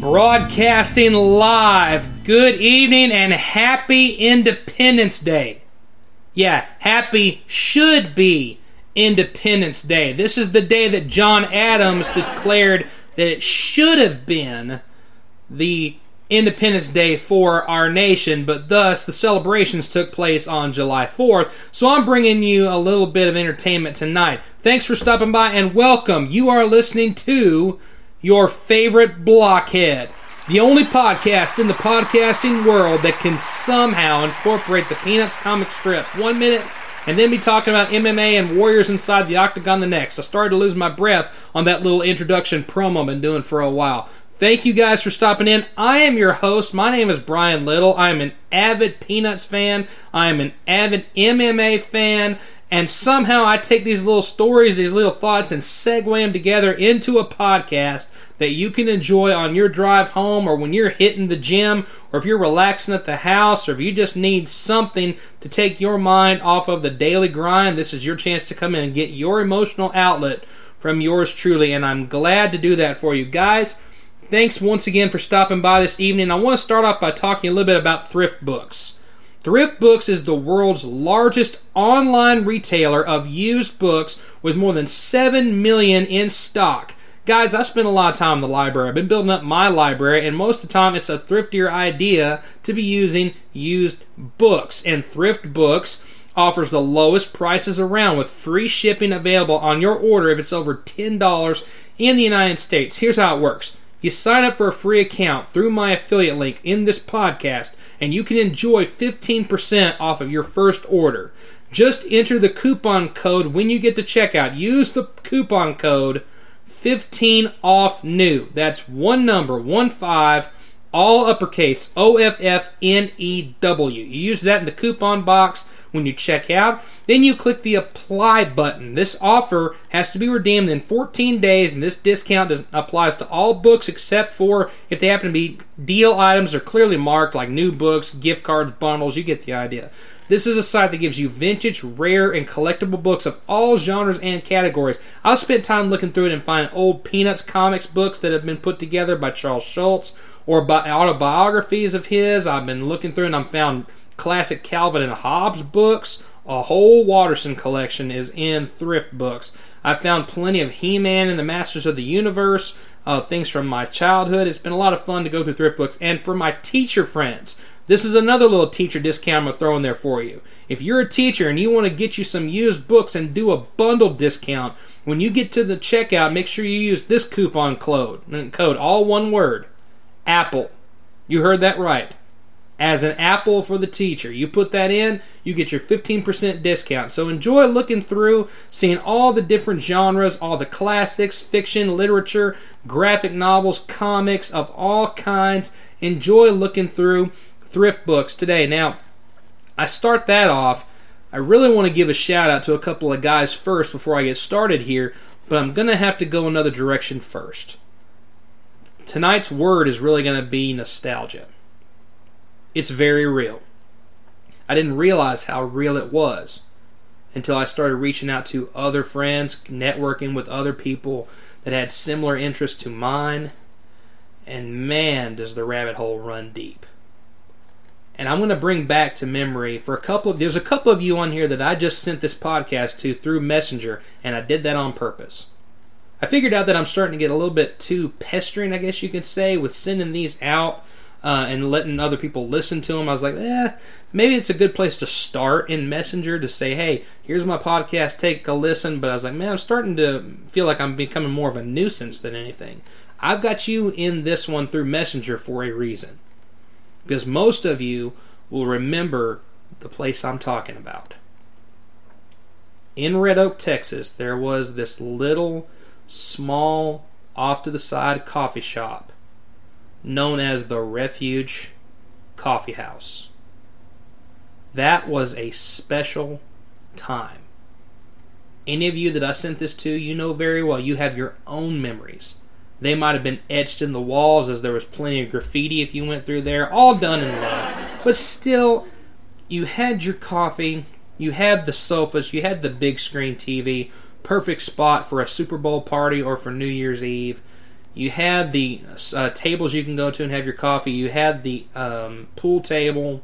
Broadcasting live. Good evening and happy Independence Day. Yeah, happy should be Independence Day. This is the day that John Adams declared that it should have been the Independence Day for our nation, but thus the celebrations took place on July 4th. So I'm bringing you a little bit of entertainment tonight. Thanks for stopping by and welcome. You are listening to your favorite blockhead. The only podcast in the podcasting world that can somehow incorporate the Peanuts comic strip one minute and then be talking about MMA and Warriors inside the octagon the next. I started to lose my breath on that little introduction promo I've been doing for a while. Thank you guys for stopping in. I am your host. My name is Brian Little. I am an avid Peanuts fan. I am an avid MMA fan. And somehow I take these little stories, these little thoughts, and segue them together into a podcast that you can enjoy on your drive home or when you're hitting the gym or if you're relaxing at the house or if you just need something to take your mind off of the daily grind. This is your chance to come in and get your emotional outlet from yours truly. And I'm glad to do that for you guys. Thanks once again for stopping by this evening. I want to start off by talking a little bit about thrift books. Thrift Books is the world's largest online retailer of used books with more than 7 million in stock. Guys, I spent a lot of time in the library. I've been building up my library, and most of the time it's a thriftier idea to be using used books. And Thrift Books offers the lowest prices around with free shipping available on your order if it's over $10 in the United States. Here's how it works. You sign up for a free account through my affiliate link in this podcast, and you can enjoy 15% off of your first order. Just enter the coupon code when you get to checkout. Use the coupon code 15 off new. That's one number, one five, all uppercase O F F N E W. You use that in the coupon box when you check out. Then you click the apply button. This offer has to be redeemed in 14 days, and this discount does, applies to all books except for if they happen to be deal items or clearly marked like new books, gift cards, bundles. You get the idea. This is a site that gives you vintage, rare, and collectible books of all genres and categories. I've spent time looking through it and finding old Peanuts comics books that have been put together by Charles Schulz or by autobiographies of his. I've been looking through and I've found classic Calvin and Hobbes books. A whole Watterson collection is in thrift books. I found plenty of He Man and the Masters of the Universe, uh, things from my childhood. It's been a lot of fun to go through thrift books. And for my teacher friends, this is another little teacher discount I'm going to throw in there for you. If you're a teacher and you want to get you some used books and do a bundle discount, when you get to the checkout, make sure you use this coupon code, code all one word, Apple. You heard that right as an apple for the teacher. You put that in, you get your 15% discount. So enjoy looking through, seeing all the different genres, all the classics, fiction, literature, graphic novels, comics of all kinds. Enjoy looking through thrift books today. Now, I start that off. I really want to give a shout out to a couple of guys first before I get started here, but I'm going to have to go another direction first. Tonight's word is really going to be nostalgia. It's very real. I didn't realize how real it was until I started reaching out to other friends, networking with other people that had similar interests to mine. And man, does the rabbit hole run deep. And I'm going to bring back to memory for a couple of there's a couple of you on here that I just sent this podcast to through Messenger, and I did that on purpose. I figured out that I'm starting to get a little bit too pestering, I guess you could say, with sending these out uh, and letting other people listen to them. I was like, eh, maybe it's a good place to start in Messenger to say, hey, here's my podcast, take a listen. But I was like, man, I'm starting to feel like I'm becoming more of a nuisance than anything. I've got you in this one through Messenger for a reason. Because most of you will remember the place I'm talking about. In Red Oak, Texas, there was this little, small, off to the side coffee shop known as the Refuge Coffee House. That was a special time. Any of you that I sent this to, you know very well, you have your own memories. They might have been etched in the walls as there was plenty of graffiti if you went through there, all done in love. But still, you had your coffee, you had the sofas, you had the big screen TV, perfect spot for a Super Bowl party or for New Year's Eve. You had the uh, tables you can go to and have your coffee. You had the um, pool table.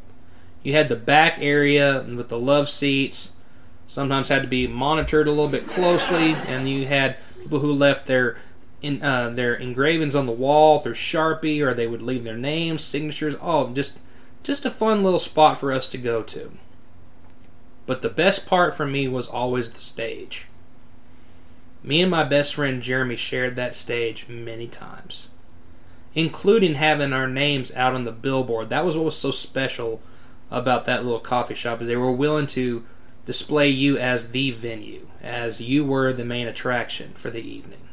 You had the back area with the love seats. Sometimes had to be monitored a little bit closely, and you had people who left their in, uh, their engravings on the wall through Sharpie, or they would leave their names, signatures. Oh, just just a fun little spot for us to go to. But the best part for me was always the stage. Me and my best friend Jeremy shared that stage many times, including having our names out on the billboard. That was what was so special about that little coffee shop is they were willing to display you as the venue, as you were the main attraction for the evening.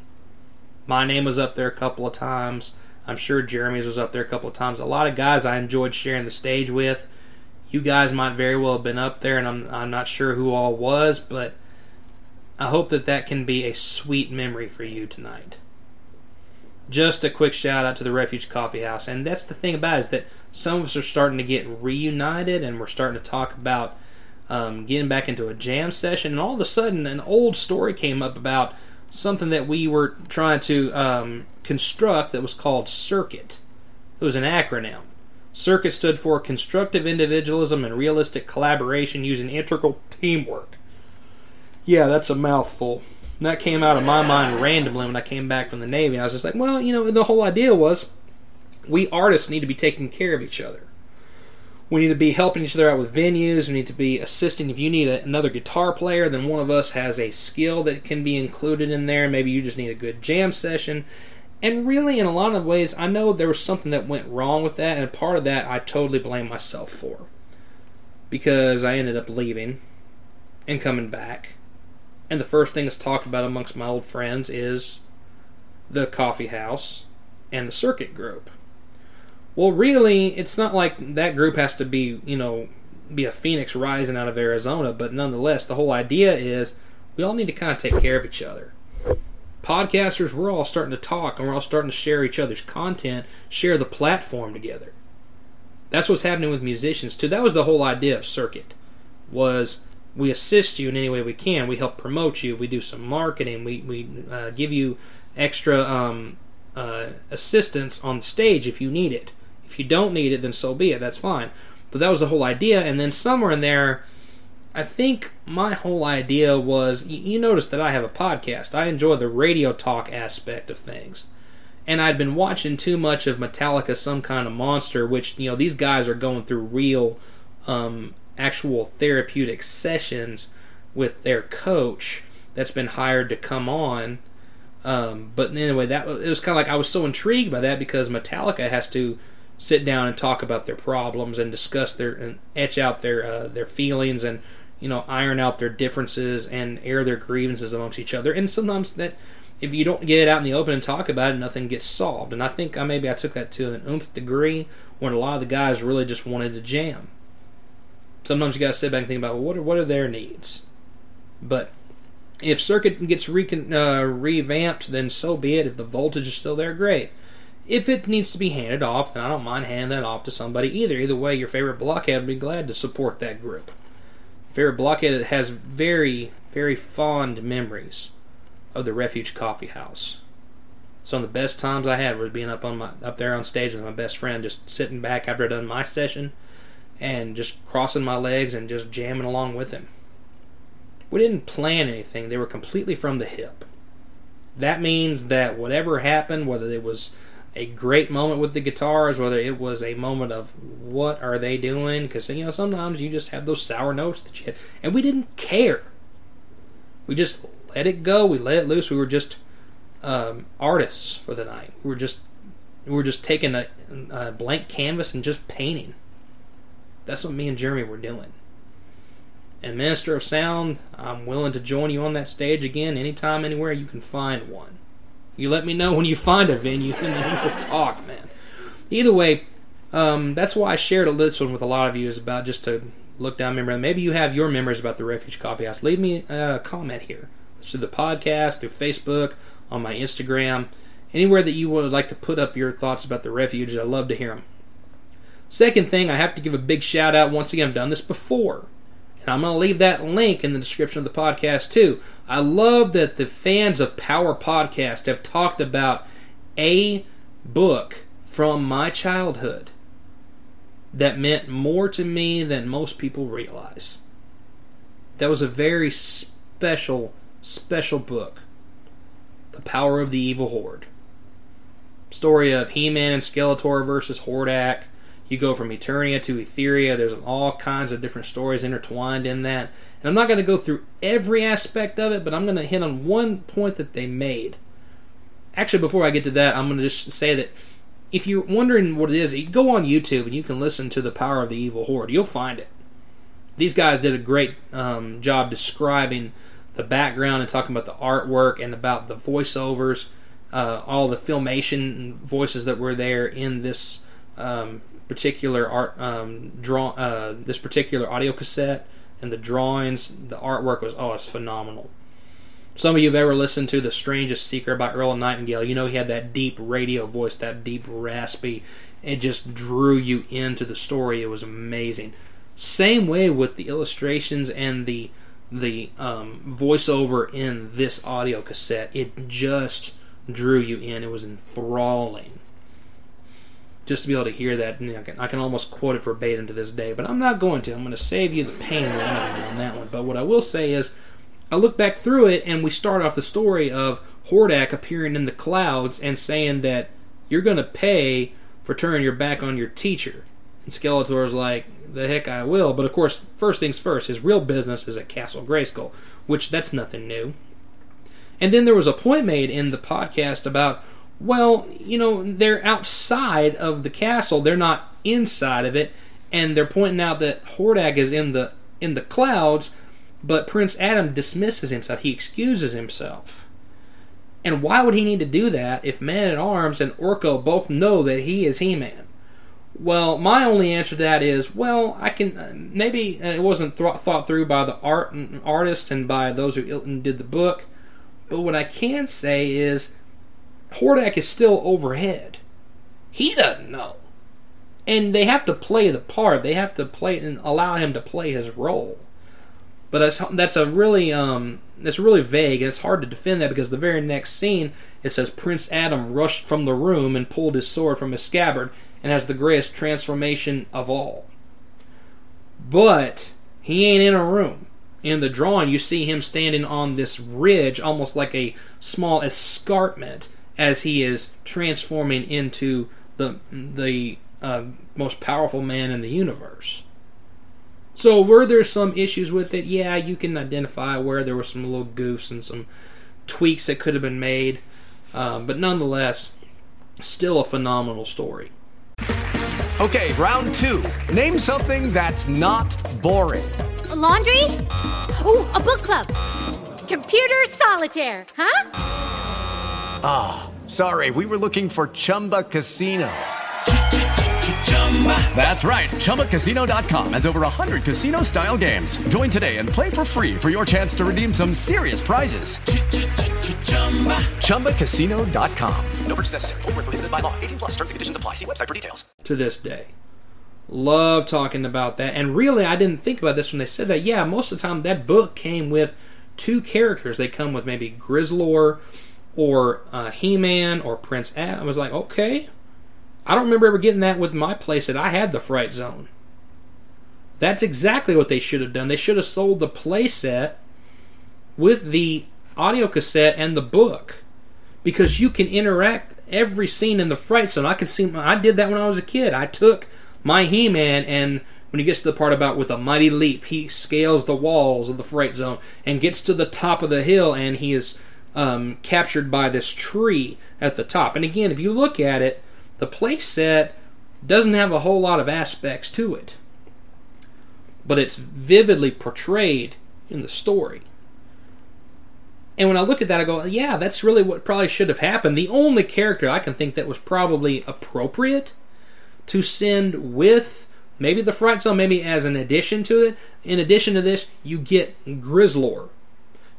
My name was up there a couple of times. I'm sure Jeremy's was up there a couple of times. A lot of guys I enjoyed sharing the stage with. You guys might very well have been up there, and I'm I'm not sure who all was, but I hope that that can be a sweet memory for you tonight. Just a quick shout out to the Refuge Coffee House, and that's the thing about it is that some of us are starting to get reunited, and we're starting to talk about um, getting back into a jam session, and all of a sudden, an old story came up about something that we were trying to um, construct that was called Circuit. It was an acronym. Circuit stood for Constructive Individualism and Realistic Collaboration using Integral Teamwork. Yeah, that's a mouthful. And that came out of my mind randomly when I came back from the Navy. I was just like, well, you know, the whole idea was we artists need to be taking care of each other. We need to be helping each other out with venues. We need to be assisting. If you need a, another guitar player, then one of us has a skill that can be included in there. Maybe you just need a good jam session. And really, in a lot of ways, I know there was something that went wrong with that, and part of that I totally blame myself for. Because I ended up leaving and coming back and the first thing that's talked about amongst my old friends is the coffee house and the circuit group. Well, really, it's not like that group has to be, you know, be a phoenix rising out of Arizona, but nonetheless, the whole idea is we all need to kind of take care of each other. Podcasters, we're all starting to talk and we're all starting to share each other's content, share the platform together. That's what's happening with musicians too. That was the whole idea of circuit was we assist you in any way we can. We help promote you. We do some marketing. We we uh, give you extra um, uh, assistance on stage if you need it. If you don't need it, then so be it. That's fine. But that was the whole idea. And then somewhere in there, I think my whole idea was you, you notice that I have a podcast. I enjoy the radio talk aspect of things. And I'd been watching too much of Metallica, some kind of monster, which you know these guys are going through real um, actual therapeutic sessions with their coach that's been hired to come on. Um, but anyway, that it was kind of like I was so intrigued by that because Metallica has to sit down and talk about their problems and discuss their and etch out their uh, their feelings and you know iron out their differences and air their grievances amongst each other. And sometimes that if you don't get it out in the open and talk about it, nothing gets solved. And I think I, maybe I took that to an nth degree when a lot of the guys really just wanted to jam sometimes you got to sit back and think about well, what are what are their needs. But if circuit gets recon, uh, revamped, then so be it. If the voltage is still there, great. If it needs to be handed off, then I don't mind handing that off to somebody either. Either way, your favorite blockhead would be glad to support that group. Favorite blockhead has very, very fond memories of the Refuge Coffee House. Some of the best times I had was being up on my up there on stage with my best friend, just sitting back after I'd done my session and just crossing my legs and just jamming along with him. We didn't plan anything, they were completely from the hip. That means that whatever happened, whether it was a great moment with the guitars, whether it was a moment of what are they doing, because you know sometimes you just have those sour notes that you hit, and we didn't care. We just let it go. We let it loose. We were just um, artists for the night. We were just we were just taking a, a blank canvas and just painting. That's what me and Jeremy were doing. And Minister of Sound, I'm willing to join you on that stage again anytime, anywhere you can find one. You let me know when you find a venue and then we'll talk, man. Either way, um, that's why I shared this one with a lot of you is about just to look down memory. Maybe you have your memories about the Refuge Coffee House. Leave me a comment here. Through the podcast, through Facebook, on my Instagram, anywhere that you would like to put up your thoughts about the refuge. I'd love to hear them. Second thing, I have to give a big shout out. Once again, I've done this before. And I'm going to leave that link in the description of the podcast too. I love that the fans of Power Podcast have talked about a book from my childhood that meant more to me than most people realize. That was a very special, special book. The Power of the Evil Horde. Story of He Man and Skeletor versus Hordak you go from Eternia to Etheria. There's all kinds of different stories intertwined in that. And I'm not going to go through every aspect of it, but I'm going to hit on one point that they made. Actually, before I get to that, I'm going to just say that if you're wondering what it is, go on YouTube and you can listen to The Power of the Evil Horde. You'll find it. These guys did a great um, job describing the background and talking about the artwork and about the voiceovers, uh, all the filmation voices that were there in this um, particular art um, draw uh, this particular audio cassette and the drawings, the artwork was oh, it's phenomenal. Some of you have ever listened to The Strangest Secret by Earl Nightingale. You know he had that deep radio voice, that deep raspy. It just drew you into the story. It was amazing. Same way with the illustrations and the the um, voiceover in this audio cassette. It just drew you in. It was enthralling just to be able to hear that. Know, I, can, I, can, almost quote it verbatim to this day, but I'm not going to. I'm going to save you the pain on that one. But what I will say is, I look back through it, and we start off the story of Hordak appearing in the clouds and saying that you're going to pay for turning your back on your teacher. And Skeletor's like, the heck I will. But of course, first things first, his real business is at Castle Grayskull, which that's nothing new. And then there was a point made in the podcast about well, you know, they're outside of the castle. They're not inside of it, and they're pointing out that Hordak is in the in the clouds, but Prince Adam dismisses himself. He excuses himself. And why would he need to do that if Man at Arms and Orko both know that he is He Man? Well, my only answer to that is, well, I can uh, maybe uh, it wasn't th- thought through by the art artist and by those who did the book, but what I can say is Hordak is still overhead. He doesn't know. And they have to play the part. They have to play and allow him to play his role. But that's that's a really um that's really vague and it's hard to defend that because the very next scene it says Prince Adam rushed from the room and pulled his sword from his scabbard and has the greatest transformation of all. But he ain't in a room. In the drawing, you see him standing on this ridge, almost like a small escarpment, as he is transforming into the the uh, most powerful man in the universe. So were there some issues with it? Yeah, you can identify where there were some little goofs and some tweaks that could have been made, um, but nonetheless, still a phenomenal story. Okay, round two. Name something that's not boring. A laundry. Ooh, a book club. Computer solitaire. Huh? Ah, oh, sorry, we were looking for Chumba Casino. That's right. ChumbaCasino.com has over 100 casino style games. Join today and play for free for your chance to redeem some serious prizes. ChumbaCasino.com. No purchase necessary. Prohibited by law. 18 plus terms and conditions apply. See website for details. To this day. Love talking about that. And really, I didn't think about this when they said that. Yeah, most of the time that book came with two characters. They come with maybe Grizzlor or uh, He-Man or Prince Adam. I was like, okay. I don't remember ever getting that with my playset. I had the Fright Zone. That's exactly what they should have done. They should have sold the playset with the audio cassette and the book because you can interact every scene in the Fright Zone. I could see. I did that when I was a kid. I took my He-Man and when he gets to the part about with a mighty leap, he scales the walls of the Fright Zone and gets to the top of the hill, and he is um, captured by this tree at the top. And again, if you look at it, the play set doesn't have a whole lot of aspects to it, but it's vividly portrayed in the story. And when I look at that, I go, yeah, that's really what probably should have happened. The only character I can think that was probably appropriate to send with maybe the Fright Zone, maybe as an addition to it. In addition to this, you get Grizzlor.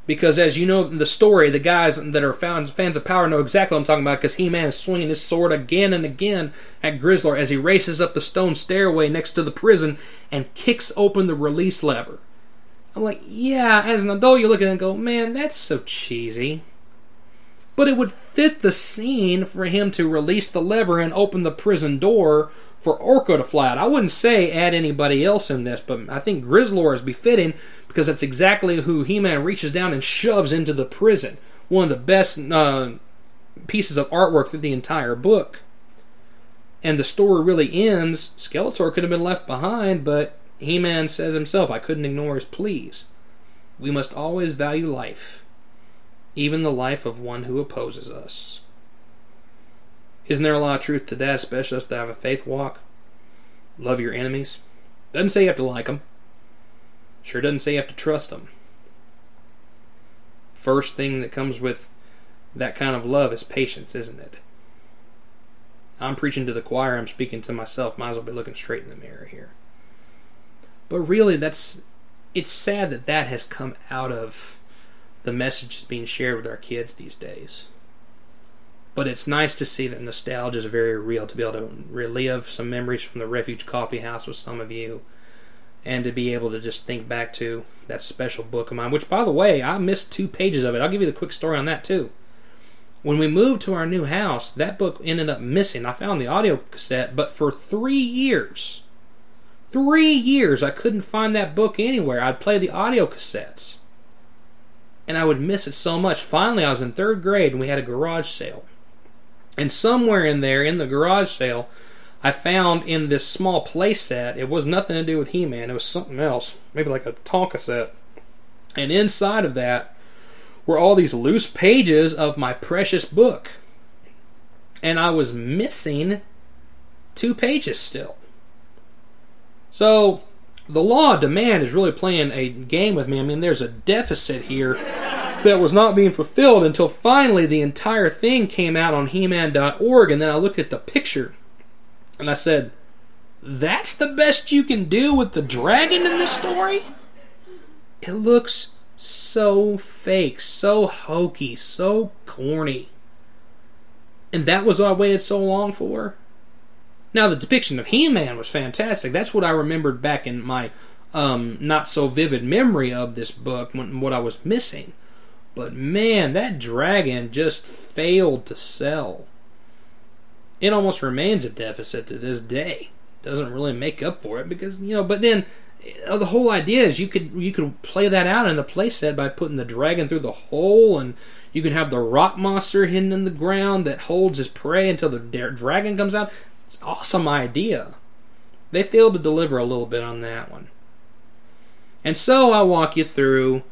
Because as you know in the story, the guys that are fans of Power know exactly what I'm talking about because He-Man is swinging his sword again and again at Grizzlor as he races up the stone stairway next to the prison and kicks open the release lever. I'm like, yeah, as an adult, you look at it and go, man, that's so cheesy. But it would fit the scene for him to release the lever and open the prison door for Orko to fly out. I wouldn't say add anybody else in this, but I think Grizzlor is befitting because that's exactly who He-Man reaches down and shoves into the prison. One of the best uh, pieces of artwork through the entire book. And the story really ends. Skeletor could have been left behind, but he Man says himself, I couldn't ignore his pleas. We must always value life, even the life of one who opposes us. Isn't there a lot of truth to that, especially us to have a faith walk? Love your enemies. Doesn't say you have to like them. Sure doesn't say you have to trust them. First thing that comes with that kind of love is patience, isn't it? I'm preaching to the choir, I'm speaking to myself. Might as well be looking straight in the mirror here. But really, that's it's sad that that has come out of the messages being shared with our kids these days. But it's nice to see that nostalgia is very real to be able to relive some memories from the Refuge Coffee House with some of you, and to be able to just think back to that special book of mine. Which, by the way, I missed two pages of it. I'll give you the quick story on that too. When we moved to our new house, that book ended up missing. I found the audio cassette, but for three years Three years I couldn't find that book anywhere. I'd play the audio cassettes. And I would miss it so much. Finally, I was in third grade and we had a garage sale. And somewhere in there, in the garage sale, I found in this small playset, it was nothing to do with He Man, it was something else, maybe like a Tonka set. And inside of that were all these loose pages of my precious book. And I was missing two pages still. So the law of demand is really playing a game with me. I mean, there's a deficit here that was not being fulfilled until finally the entire thing came out on He-Man.org, and then I looked at the picture and I said, "That's the best you can do with the dragon in this story." It looks so fake, so hokey, so corny. And that was what I waited so long for. Now, the depiction of He Man was fantastic. That's what I remembered back in my um, not so vivid memory of this book, when, what I was missing. But man, that dragon just failed to sell. It almost remains a deficit to this day. Doesn't really make up for it because you know. But then uh, the whole idea is you could you could play that out in the playset by putting the dragon through the hole, and you can have the rock monster hidden in the ground that holds his prey until the dragon comes out. It's awesome idea. They failed to deliver a little bit on that one. And so I'll walk you through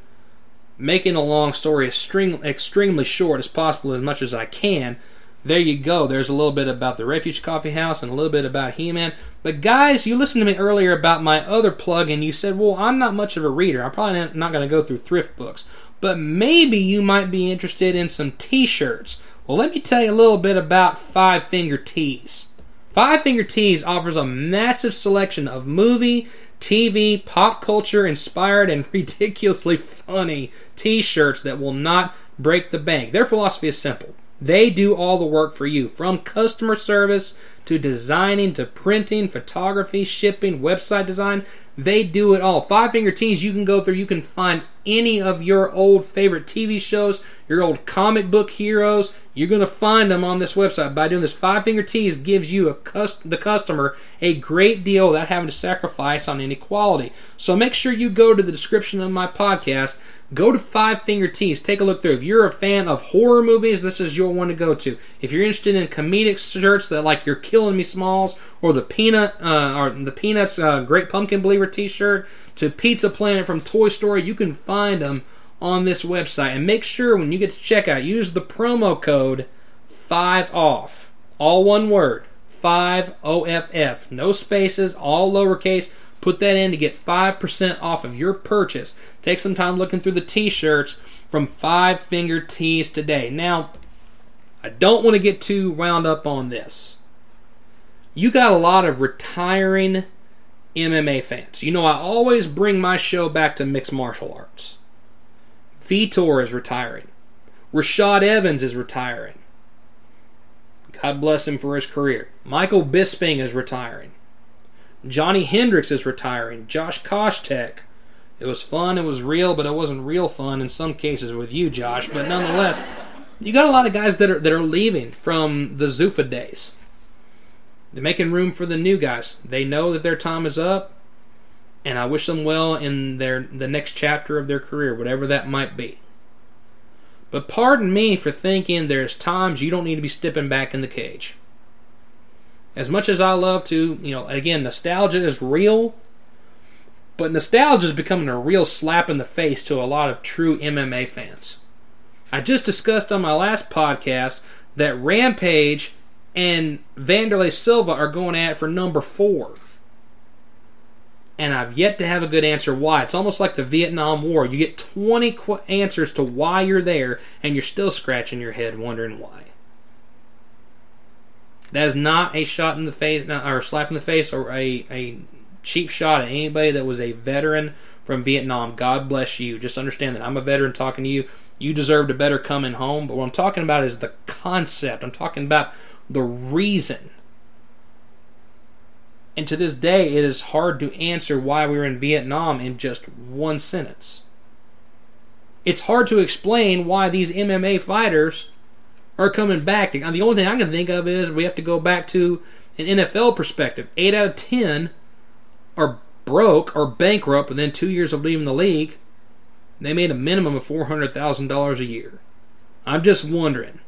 making a long story extreme, extremely short as possible as much as I can. There you go. There's a little bit about the Refuge Coffee House and a little bit about He Man. But guys, you listened to me earlier about my other plug and you said, well, I'm not much of a reader. I'm probably not going to go through thrift books. But maybe you might be interested in some t shirts. Well, let me tell you a little bit about Five Finger Tees. Five Finger Tees offers a massive selection of movie, TV, pop culture inspired, and ridiculously funny t shirts that will not break the bank. Their philosophy is simple they do all the work for you from customer service to designing to printing, photography, shipping, website design. They do it all. Five Finger Tees, you can go through, you can find any of your old favorite TV shows, your old comic book heroes, You're going to find them on this website. By doing this, Five Finger Tees gives you a cus- the customer a great deal without having to sacrifice on any quality. So make sure you go to the description of my podcast. Go to Five Finger Tees. Take a look through. If you're a fan of horror movies, this is your one to go to. If you're interested in comedic shirts that like you're killing me smalls, or the peanut uh, or the Peanuts uh, Great Pumpkin Believer T-shirt, to Pizza Planet from Toy Story, you can find them on this website. And make sure when you get to checkout, use the promo code 5 off. All one word. 5 OFF. No spaces, all lowercase. Put that in to get 5% off of your purchase. Take some time looking through the t shirts from Five Finger Tees today. Now, I don't want to get too wound up on this. You got a lot of retiring MMA fans. You know, I always bring my show back to mixed martial arts. Vitor is retiring. Rashad Evans is retiring. God bless him for his career. Michael Bisping is retiring. Johny Hendricks is retiring. Josh Koscheck. It was fun, it was real, but it wasn't real fun in some cases with you, Josh. But nonetheless, you got a lot of guys that are that are leaving from the Zuffa days. They're making room for the new guys. They know that their time is up and I wish them well in their the next chapter of their career, whatever that might be. But pardon me for thinking there's times you don't need to be stepping back in the cage. As much as I love to, you know, again, nostalgia is real, but nostalgia is becoming a real slap in the face to a lot of true MMA fans. I just discussed on my last podcast that Rampage and Wanderlei Silva are going at for number four and I've yet to have a good answer why. It's almost like the Vietnam War. You get 20 qu- answers to why you're there, and you're still scratching your head wondering why. That is not a shot in the face, or a slap in the face, or a, a cheap shot at anybody that was a veteran from Vietnam. God bless you. Just understand that I'm a veteran talking to you. You deserved a better coming home. But what I'm talking about is the concept. I'm talking about the reason and to this day, it is hard to answer why we were in Vietnam in just one sentence. It's hard to explain why these MMA fighters are coming back. And the only thing I can think of is we have to go back to an NFL perspective. Eight out of ten are broke or bankrupt within two years of leaving the league. They made a minimum of $400,000 a year. I'm just wondering.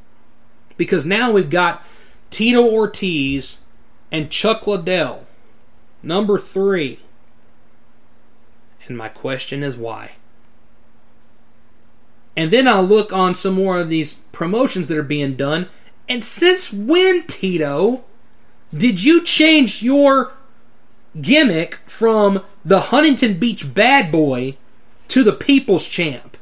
Because now we've got Tito Ortiz and Chuck Liddell Number three. And my question is why? And then I'll look on some more of these promotions that are being done. And since when, Tito, did you change your gimmick from the Huntington Beach bad boy to the people's champ?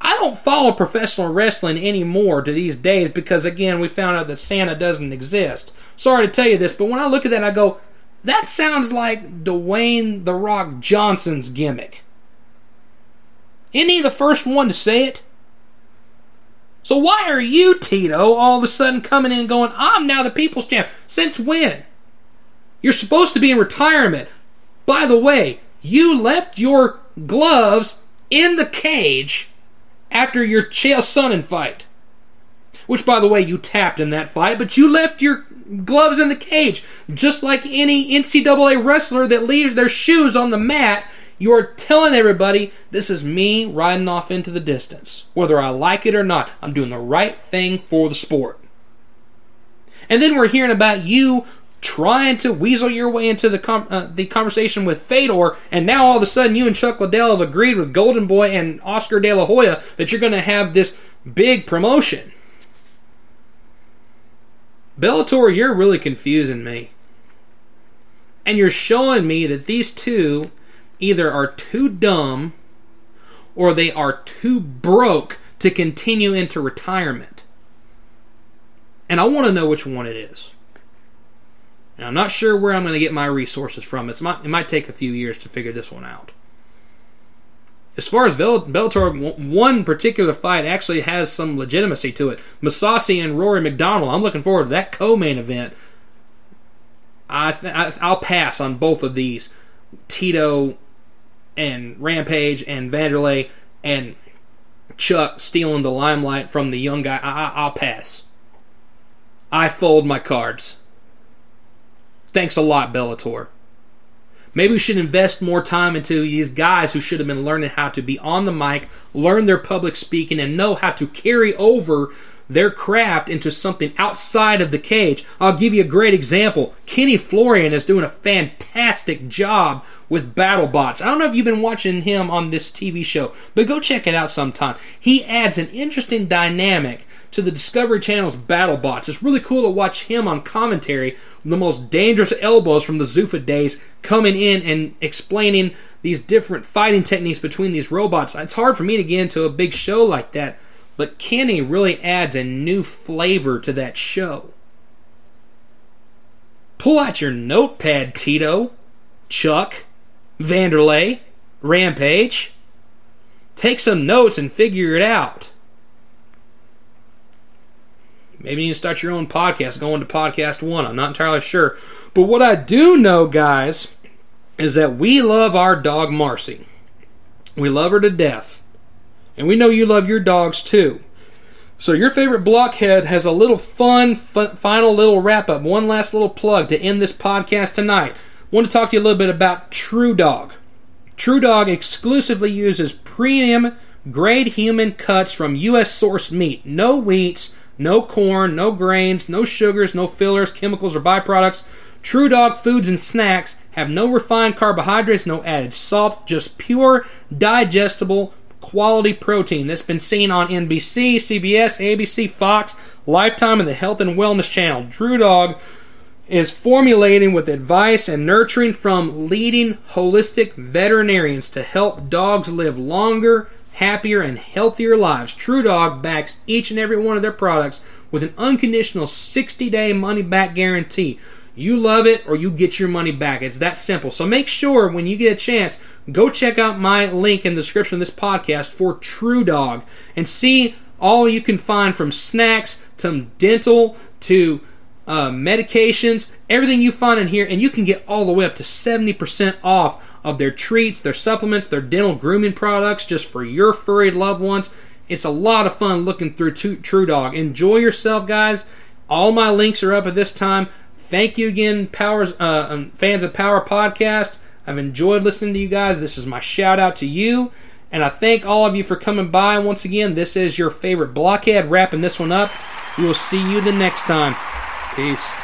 I don't follow professional wrestling anymore to these days because, again, we found out that Santa doesn't exist. Sorry to tell you this, but when I look at that, I go, that sounds like Dwayne The Rock Johnson's gimmick. Isn't he the first one to say it? So why are you, Tito, all of a sudden coming in and going, I'm now the people's champ? Since when? You're supposed to be in retirement. By the way, you left your gloves in the cage after your Chael Sonnen fight. Which, by the way, you tapped in that fight, but you left your gloves in the cage. Just like any NCAA wrestler that leaves their shoes on the mat, you're telling everybody this is me riding off into the distance. Whether I like it or not, I'm doing the right thing for the sport. And then we're hearing about you trying to weasel your way into the com- uh, the conversation with Fedor, and now all of a sudden you and Chuck Liddell have agreed with Golden Boy and Oscar De La Hoya that you're going to have this big promotion. Bellator, you're really confusing me. And you're showing me that these two either are too dumb or they are too broke to continue into retirement. And I want to know which one it is. And I'm not sure where I'm going to get my resources from. It's might, it might take a few years to figure this one out. As far as Bellator, one particular fight actually has some legitimacy to it. Mousasi and Rory MacDonald. I'm looking forward to that co-main event. I th- I'll pass on both of these. Tito and Rampage and Wanderlei and Chuck stealing the limelight from the young guy. I, I, I'll pass. I fold my cards. Thanks a lot, Bellator. Maybe we should invest more time into these guys who should have been learning how to be on the mic, learn their public speaking, and know how to carry over their craft into something outside of the cage. I'll give you a great example. Kenny Florian is doing a fantastic job with BattleBots. I don't know if you've been watching him on this TV show, but go check it out sometime. He adds an interesting dynamic to the Discovery Channel's BattleBots. It's really cool to watch him on commentary, the most dangerous elbows from the Zuffa days, coming in and explaining these different fighting techniques between these robots. It's hard for me to get into a big show like that, but Kenny really adds a new flavor to that show. Pull out your notepad, Tito, Chuck, Wanderlei, Rampage. Take some notes and figure it out. Maybe you can start your own podcast, going to podcast one. I'm not entirely sure. But what I do know, guys, is that we love our dog Marcy. We love her to death. And we know you love your dogs too. So your favorite blockhead has a little fun, fun final little wrap up. One last little plug to end this podcast tonight. Want to talk to you a little bit about TruDog. True Dog exclusively uses premium grade human cuts from U.S. sourced meat. No wheats, no corn, no grains, no sugars, no fillers, chemicals, or byproducts. TruDog foods and snacks have no refined carbohydrates, no added salt, just pure, digestible, quality protein that's been seen on NBC, CBS, ABC, Fox, Lifetime, and the Health and Wellness Channel. TruDog is formulating with advice and nurturing from leading holistic veterinarians to help dogs live longer, happier, and healthier lives. TruDog backs each and every one of their products with an unconditional 60 day money back guarantee. You love it or you get your money back. It's that simple. So make sure when you get a chance, go check out my link in the description of this podcast for TruDog and see all you can find from snacks to dental to uh, medications, everything you find in here, and you can get all the way up to 70% off of their treats, their supplements, their dental grooming products just for your furry loved ones. It's a lot of fun looking through TruDog. Enjoy yourself, guys. All my links are up at this time. Thank you again, Powers uh, um, fans of Power Podcast. I've enjoyed listening to you guys. This is my shout out to you. And I thank all of you for coming by. Once again, this is your favorite blockhead wrapping this one up. We will see you the next time. Peace.